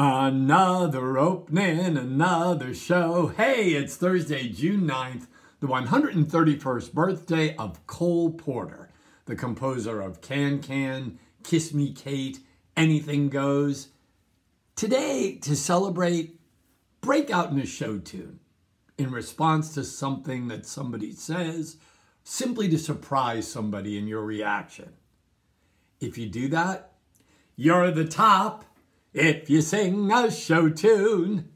Another opening, another show. Hey, it's Thursday, June 9th, the 131st birthday of Cole Porter, the composer of Can Can, Kiss Me Kate, Anything Goes. Today, to celebrate, break out in a show tune in response to something that somebody says, simply to surprise somebody in your reaction. If you do that, you're the top if you sing a show tune.